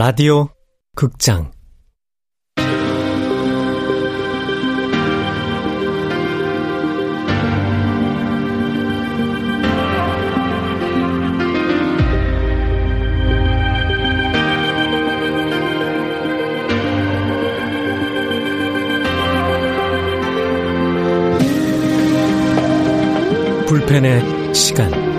라디오 극장. 불펜의 시간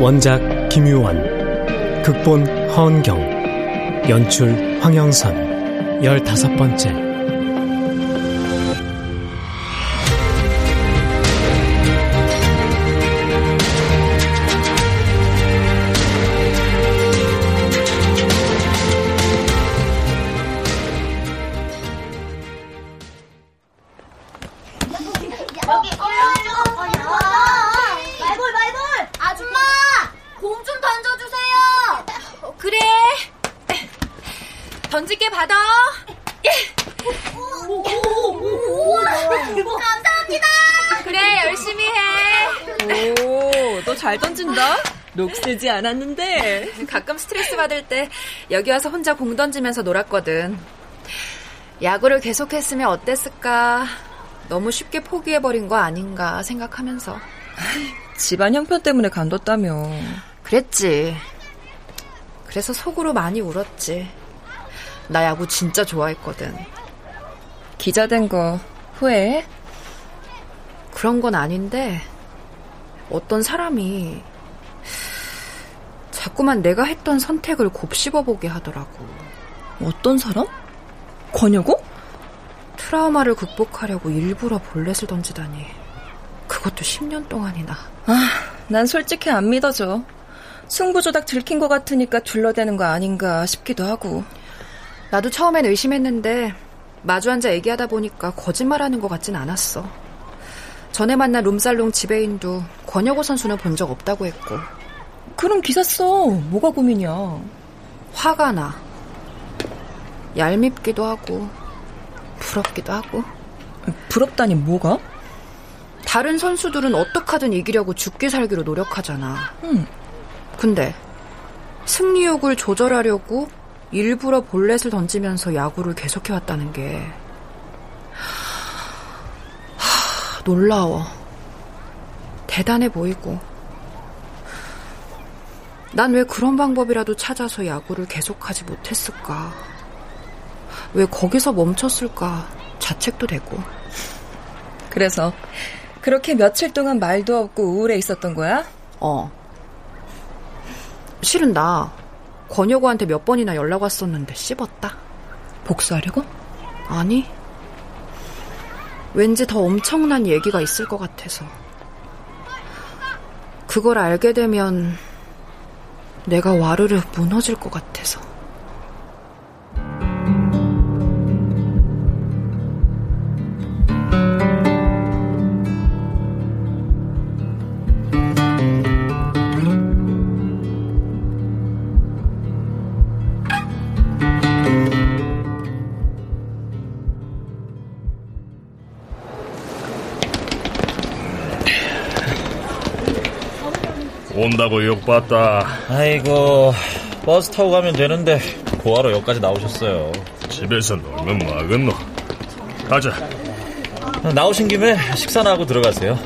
원작 김유원 극본 허은경 연출 황영선. 열다섯 번째 녹 쓰지 않았는데. 가끔 스트레스 받을 때 여기 와서 혼자 공 던지면서 놀았거든. 야구를 계속했으면 어땠을까. 너무 쉽게 포기해버린 거 아닌가 생각하면서. 집안 형편 때문에 간뒀다며. 그랬지. 그래서 속으로 많이 울었지. 나 야구 진짜 좋아했거든. 기자 된 거 후회해? 그런 건 아닌데, 어떤 사람이 자꾸만 내가 했던 선택을 곱씹어보게 하더라고. 어떤 사람? 권혁고? 트라우마를 극복하려고 일부러 볼넷을 던지다니. 그것도 10년 동안이나. 아, 난 솔직히 안 믿어져. 승부조작 들킨 것 같으니까 둘러대는 거 아닌가 싶기도 하고. 나도 처음엔 의심했는데 마주 앉아 얘기하다 보니까 거짓말하는 것 같진 않았어. 전에 만난 룸살롱 지배인도 권혁호 선수는 본 적 없다고 했고 그럼 기사 써. 뭐가 고민이야. 화가 나. 얄밉기도 하고, 부럽기도 하고. 부럽다니 뭐가? 다른 선수들은 어떡하든 이기려고 죽기 살기로 노력하잖아. 응. 근데 승리욕을 조절하려고 일부러 볼넷을 던지면서 야구를 계속해왔다는 게 하, 놀라워. 대단해 보이고 난 왜 그런 방법이라도 찾아서 야구를 계속하지 못했을까? 왜 거기서 멈췄을까? 자책도 되고. 그래서 그렇게 며칠 동안 말도 없고 우울해 있었던 거야? 어. 실은 나 권여고한테 몇 번이나 연락 왔었는데 씹었다. 복수하려고? 아니. 왠지 더 엄청난 얘기가 있을 것 같아서. 그걸 알게 되면 내가 와르르 무너질 것 같아서. 온다고 욕봤다. 아이고, 버스 타고 가면 되는데 고하러 여기까지 나오셨어요. 집에서 놀면 뭐하겠노? 가자. 나오신 김에 식사나 하고 들어가세요.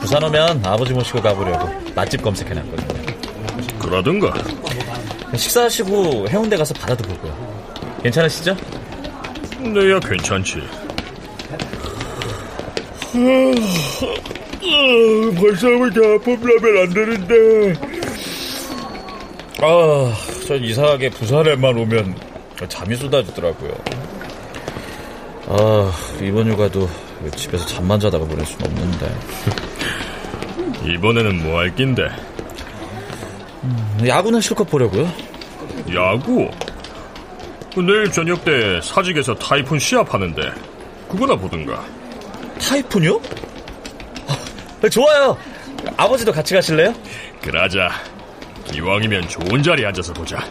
부산 오면 아버지 모시고 가보려고 맛집 검색해놨거든요. 그러든가. 식사하시고 해운대 가서 바다도 보고요. 괜찮으시죠? 내야 괜찮지. 벌써부터 뽐나면 안 되는데. 아, 전 이상하게 부산에만 오면 잠이 쏟아지더라고요. 아, 이번 휴가도 집에서 잠만 자다가 보낼 순 없는데. 이번에는 뭐 할 낀데? 음, 야구는 실컷 보려고요. 야구? 내일 저녁 때 사직에서 타이푼 시합하는데 그거나 보든가. 타이푼이요? 아, 좋아요. 아버지도 같이 가실래요? 그러자. 이왕이면 좋은 자리에 앉아서 보자.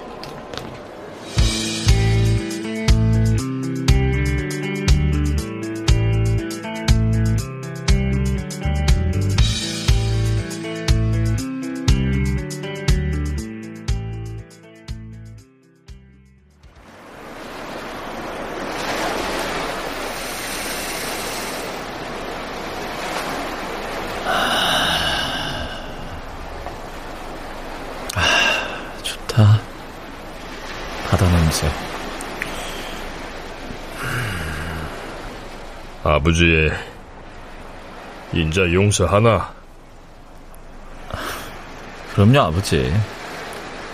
아버지, 인자 용서하나? 그럼요, 아버지.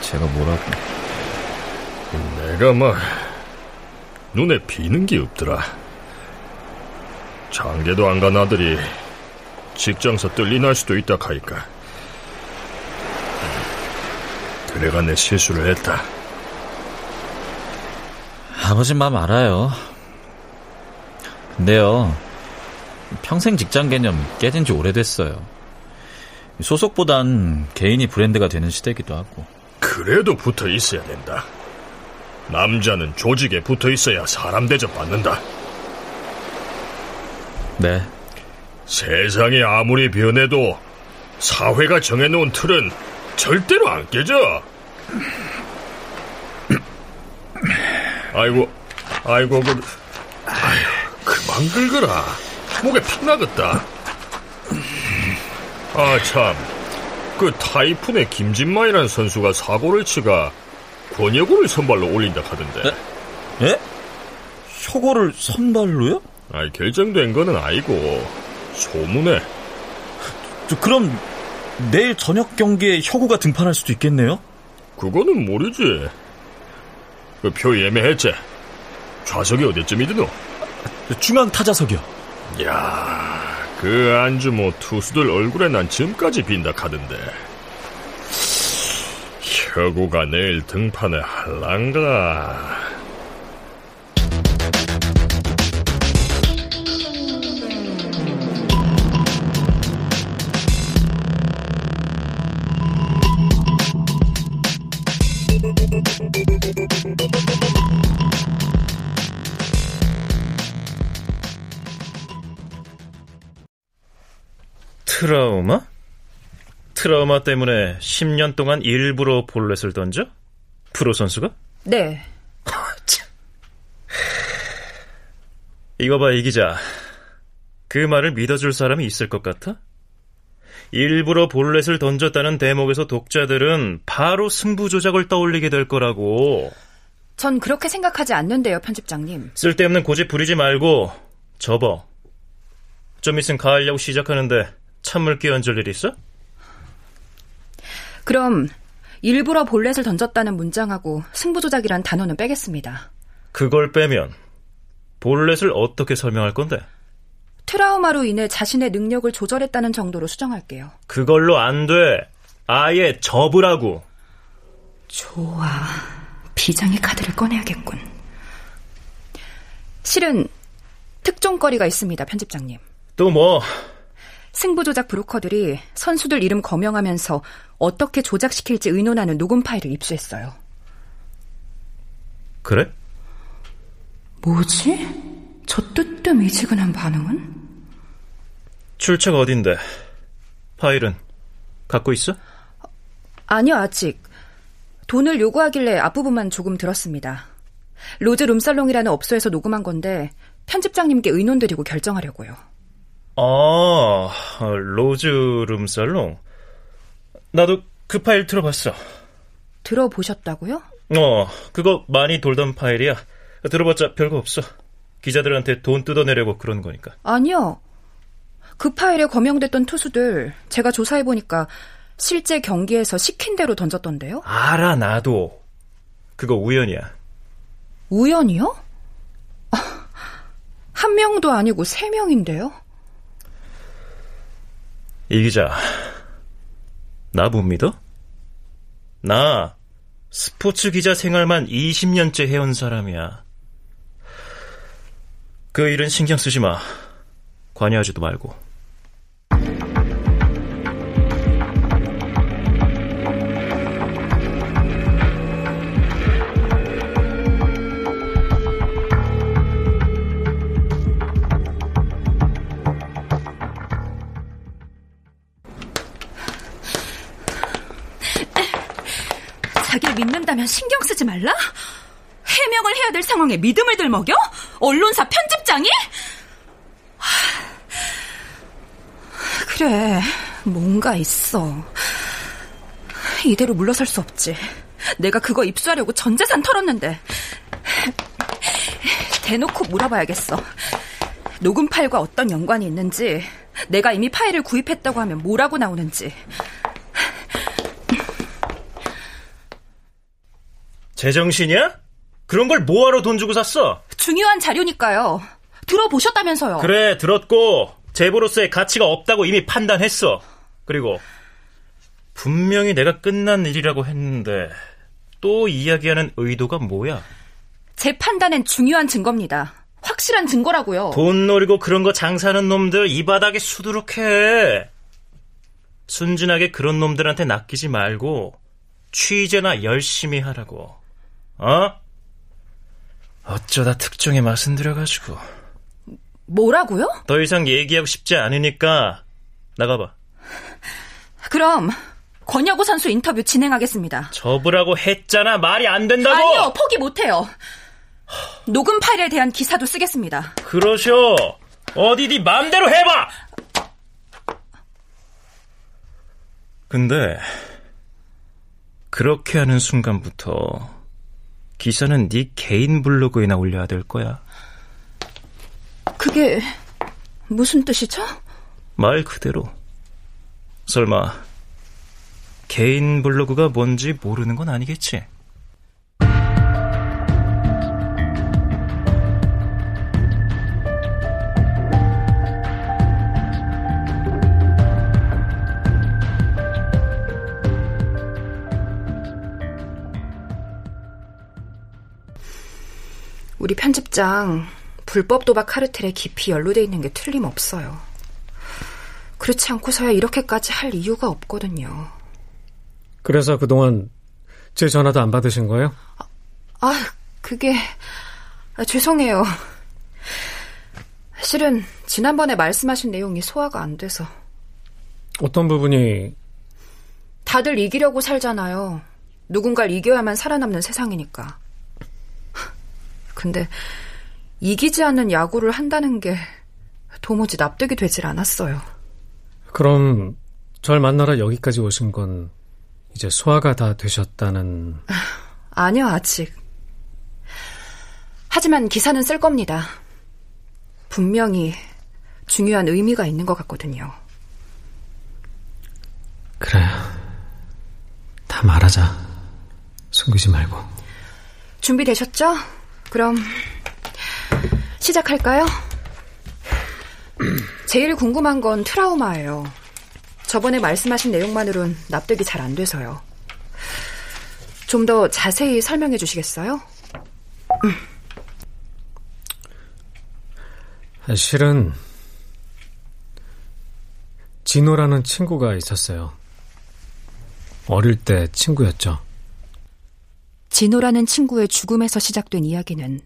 제가 뭐라고. 내가 막 눈에 비는 게 없더라. 장계도 안 간 아들이 직장서 뜰리 날 수도 있다 하니까. 그래가 내 실수를 했다. 아버지 마음 알아요. 근데요, 평생 직장 개념 깨진 지 오래됐어요. 소속보단 개인이 브랜드가 되는 시대기도 하고. 그래도 붙어 있어야 된다. 남자는 조직에 붙어 있어야 사람 대접 받는다. 네. 세상이 아무리 변해도 사회가 정해놓은 틀은 절대로 안 깨져. 아이고, 아이고, 그, 그만 긁어라. 목에 피 나겠다. 아, 참. 그 타이푼의 김진만이라는 선수가 사고를 치가 권혁우를 선발로 올린다 하던데. 예? 효고를 선발로요? 아이, 결정된 거는 아니고, 소문에. 저, 그럼 내일 저녁 경기에 효고가 등판할 수도 있겠네요? 그거는 모르지. 그 표 예매했지? 좌석이 어디쯤이드노? 중앙 타자석이요. 야, 그 안주 뭐 투수들 얼굴에 난 지금까지 빈다 카던데. 혁우가 내일 등판을 할란가? 트라우마? 트라우마 때문에 10년 동안 일부러 볼넷을 던져? 프로 선수가? 네. 이거 봐, 이 기자. 그 말을 믿어줄 사람이 있을 것 같아? 일부러 볼넷을 던졌다는 대목에서 독자들은 바로 승부 조작을 떠올리게 될 거라고. 전 그렇게 생각하지 않는데요, 편집장님. 쓸데없는 고집 부리지 말고 접어. 좀 있으면 가을 야구 시작하는데 찬물 끼얹을 일 있어? 그럼 일부러 볼넷을 던졌다는 문장하고 승부조작이란 단어는 빼겠습니다. 그걸 빼면 볼넷을 어떻게 설명할 건데? 트라우마로 인해 자신의 능력을 조절했다는 정도로 수정할게요. 그걸로 안 돼. 아예 접으라고. 좋아. 비장의 카드를 꺼내야겠군. 실은 특종거리가 있습니다, 편집장님. 또 뭐? 승부조작 브로커들이 선수들 이름 거명하면서 어떻게 조작시킬지 의논하는 녹음 파일을 입수했어요. 그래? 뭐지? 저 뜨뜻미지근한 반응은? 출처가 어딘데? 파일은 갖고 있어? 아니요, 아직. 돈을 요구하길래 앞부분만 조금 들었습니다. 로즈 룸살롱이라는 업소에서 녹음한 건데 편집장님께 의논드리고 결정하려고요. 아, 로즈 룸살롱. 나도 그 파일 들어봤어. 들어보셨다고요? 어, 그거 많이 돌던 파일이야. 들어봤자 별거 없어. 기자들한테 돈 뜯어내려고 그런 거니까. 아니요. 그 파일에 거명됐던 투수들 제가 조사해보니까 실제 경기에서 시킨 대로 던졌던데요? 알아, 나도. 그거 우연이야. 우연이요? 아, 한 명도 아니고 세 명인데요? 이 기자, 나 못 믿어? 나 스포츠 기자 생활만 20년째 해온 사람이야. 그 일은 신경 쓰지 마. 관여하지도 말고. 말라? 해명을 해야 될 상황에 믿음을 들먹여? 언론사 편집장이? 그래, 뭔가 있어. 이대로 물러설 수 없지. 내가 그거 입수하려고 전 재산 털었는데. 대놓고 물어봐야겠어. 녹음 파일과 어떤 연관이 있는지, 내가 이미 파일을 구입했다고 하면 뭐라고 나오는지. 제정신이야? 그런 걸 뭐하러 돈 주고 샀어? 중요한 자료니까요. 들어보셨다면서요. 그래, 들었고, 제보로서의 가치가 없다고 이미 판단했어. 그리고, 분명히 내가 끝난 일이라고 했는데, 또 이야기하는 의도가 뭐야? 제 판단엔 중요한 증거입니다. 확실한 증거라고요. 돈 노리고 그런 거 장사하는 놈들 이 바닥에 수두룩해. 순진하게 그런 놈들한테 낚이지 말고 취재나 열심히 하라고. 어? 어쩌다 특종의 맛은 들여가지고. 뭐라고요? 더 이상 얘기하고 싶지 않으니까 나가봐. 그럼 권여구 선수 인터뷰 진행하겠습니다. 접으라고 했잖아. 말이 안 된다고. 아니요, 포기 못해요. 녹음 파일에 대한 기사도 쓰겠습니다. 그러셔. 어디 네 맘대로 해봐. 근데 그렇게 하는 순간부터 기사는 네 개인 블로그에나 올려야 될 거야. 그게 무슨 뜻이죠? 말 그대로. 설마 개인 블로그가 뭔지 모르는 건 아니겠지? 우리 편집장 불법 도박 카르텔에 깊이 연루돼 있는 게 틀림없어요. 그렇지 않고서야 이렇게까지 할 이유가 없거든요. 그래서 그동안 제 전화도 안 받으신 거예요? 아, 그게 아, 죄송해요. 실은 지난번에 말씀하신 내용이 소화가 안 돼서 어떤 부분이 다들 이기려고 살잖아요. 누군가를 이겨야만 살아남는 세상이니까. 근데 이기지 않는 야구를 한다는 게 도무지 납득이 되질 않았어요. 그럼 절 만나러 여기까지 오신 건 이제 소화가 다 되셨다는 아니요, 아직. 하지만 기사는 쓸 겁니다. 분명히 중요한 의미가 있는 것 같거든요. 그래 다 말하자 숨기지 말고 준비되셨죠? 그럼 시작할까요? 제일 궁금한 건 트라우마예요. 저번에 말씀하신 내용만으론 납득이 잘 안 돼서요. 좀 더 자세히 설명해 주시겠어요? 실은 진호라는 친구가 있었어요. 어릴 때 친구였죠. 진호라는 친구의 죽음에서 시작된 이야기는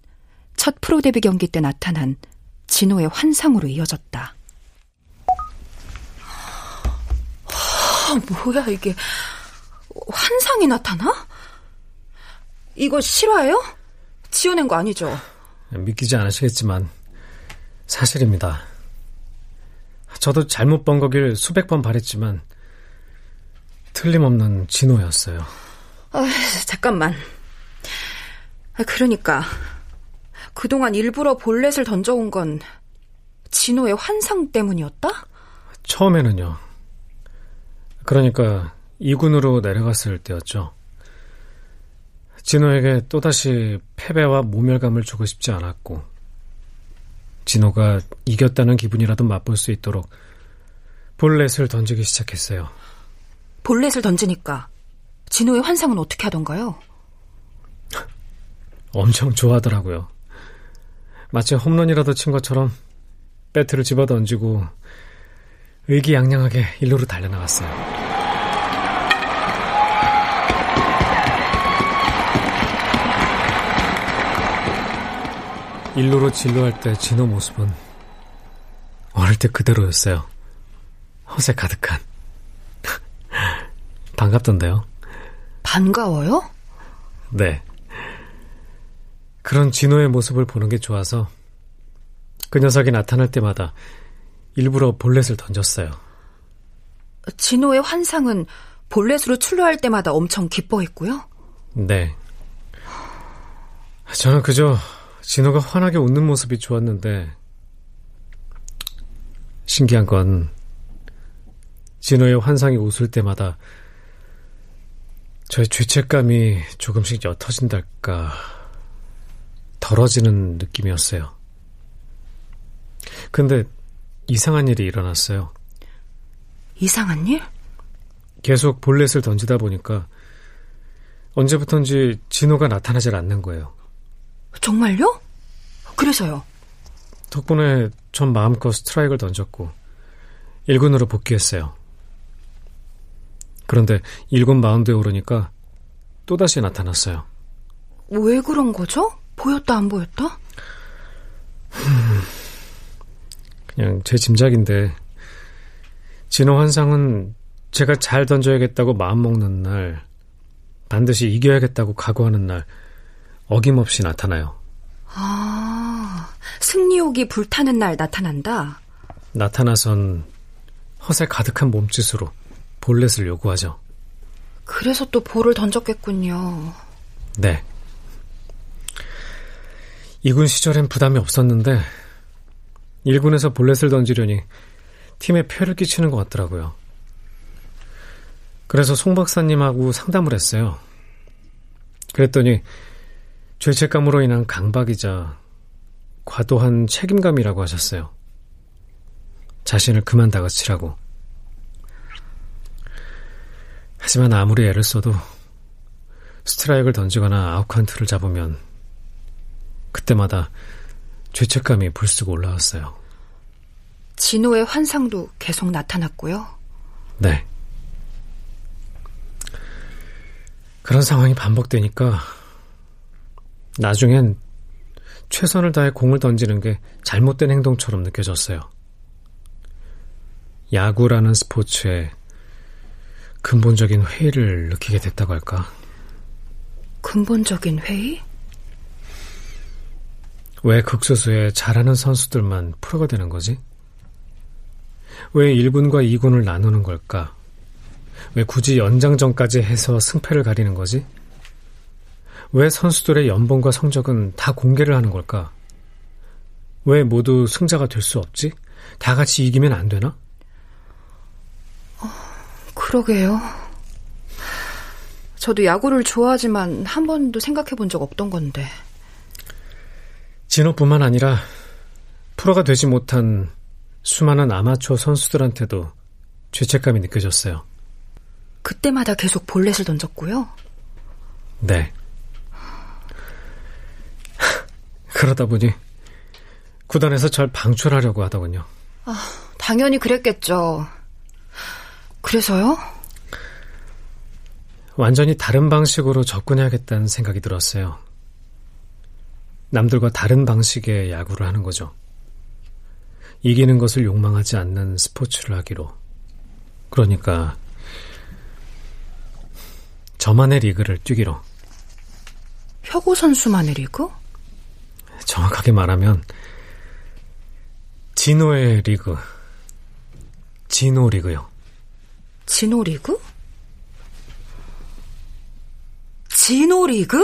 첫 프로 데뷔 경기 때 나타난 진호의 환상으로 이어졌다. 아, 뭐야 이게 환상이 나타나? 이거 실화예요? 지어낸 거 아니죠? 믿기지 않으시겠지만 사실입니다. 저도 잘못 본 거길 수백 번 바랬지만 틀림없는 진호였어요. 아, 잠깐만. 아, 그러니까 그동안 일부러 볼넷을 던져온 건 진호의 환상 때문이었다? 처음에는요. 그러니까 2군으로 내려갔을 때였죠. 진호에게 또다시 패배와 모멸감을 주고 싶지 않았고, 진호가 이겼다는 기분이라도 맛볼 수 있도록 볼넷을 던지기 시작했어요. 볼넷을 던지니까 진호의 환상은 어떻게 하던가요? 엄청 좋아하더라고요. 마치 홈런이라도 친 것처럼 배트를 집어 던지고 의기양양하게 일루로 달려나갔어요. 일루로 진루할 때 진호 모습은 어릴 때 그대로였어요. 허세 가득한. 반갑던데요? 반가워요? 네. 그런 진호의 모습을 보는 게 좋아서 그 녀석이 나타날 때마다 일부러 볼넷을 던졌어요. 진호의 환상은 볼넷으로 출루할 때마다 엄청 기뻐했고요. 네. 저는 그저 진호가 환하게 웃는 모습이 좋았는데 신기한 건 진호의 환상이 웃을 때마다 저의 죄책감이 조금씩 옅어진달까 덜어지는 느낌이었어요. 근데 이상한 일이 일어났어요. 이상한 일? 계속 볼넷을 던지다 보니까 언제부턴지 진호가 나타나질 않는 거예요. 정말요? 그래서요? 덕분에 전 마음껏 스트라이크를 던졌고 1군으로 복귀했어요. 그런데 1군 마운드에 오르니까 또다시 나타났어요. 왜 그런 거죠? 보였다 안 보였다? 그냥 제 짐작인데 진호 환상은 제가 잘 던져야겠다고 마음먹는 날 반드시 이겨야겠다고 각오하는 날 어김없이 나타나요. 아, 승리욕이 불타는 날 나타난다. 나타나선 허세 가득한 몸짓으로 볼넷을 요구하죠. 그래서 또 볼을 던졌겠군요. 네. 이군 시절엔 부담이 없었는데 1군에서 볼넷을 던지려니 팀에 폐를 끼치는 것 같더라고요. 그래서 송 박사님하고 상담을 했어요. 그랬더니 죄책감으로 인한 강박이자 과도한 책임감이라고 하셨어요. 자신을 그만 다그치라고. 하지만 아무리 애를 써도 스트라이크를 던지거나 아웃카운트를 잡으면 그때마다 죄책감이 불쑥 올라왔어요. 진호의 환상도 계속 나타났고요. 네. 그런 상황이 반복되니까 나중엔 최선을 다해 공을 던지는 게 잘못된 행동처럼 느껴졌어요. 야구라는 스포츠에 근본적인 회의를 느끼게 됐다고 할까? 근본적인 회의? 왜 극소수의 잘하는 선수들만 프로가 되는 거지? 왜 1군과 2군을 나누는 걸까? 왜 굳이 연장전까지 해서 승패를 가리는 거지? 왜 선수들의 연봉과 성적은 다 공개를 하는 걸까? 왜 모두 승자가 될 수 없지? 다 같이 이기면 안 되나? 어, 그러게요. 저도 야구를 좋아하지만 한 번도 생각해 본 적 없던 건데. 진호뿐만 아니라 프로가 되지 못한 수많은 아마추어 선수들한테도 죄책감이 느껴졌어요. 그때마다 계속 볼넷을 던졌고요. 네. 그러다 보니 구단에서 절 방출하려고 하더군요. 아, 당연히 그랬겠죠. 그래서요? 완전히 다른 방식으로 접근해야겠다는 생각이 들었어요. 남들과 다른 방식의 야구를 하는 거죠. 이기는 것을 욕망하지 않는 스포츠를 하기로. 그러니까 저만의 리그를 뛰기로. 혁오 선수만의 리그? 정확하게 말하면 진호의 리그. 진호 리그요. 진호 리그? 진호 리그?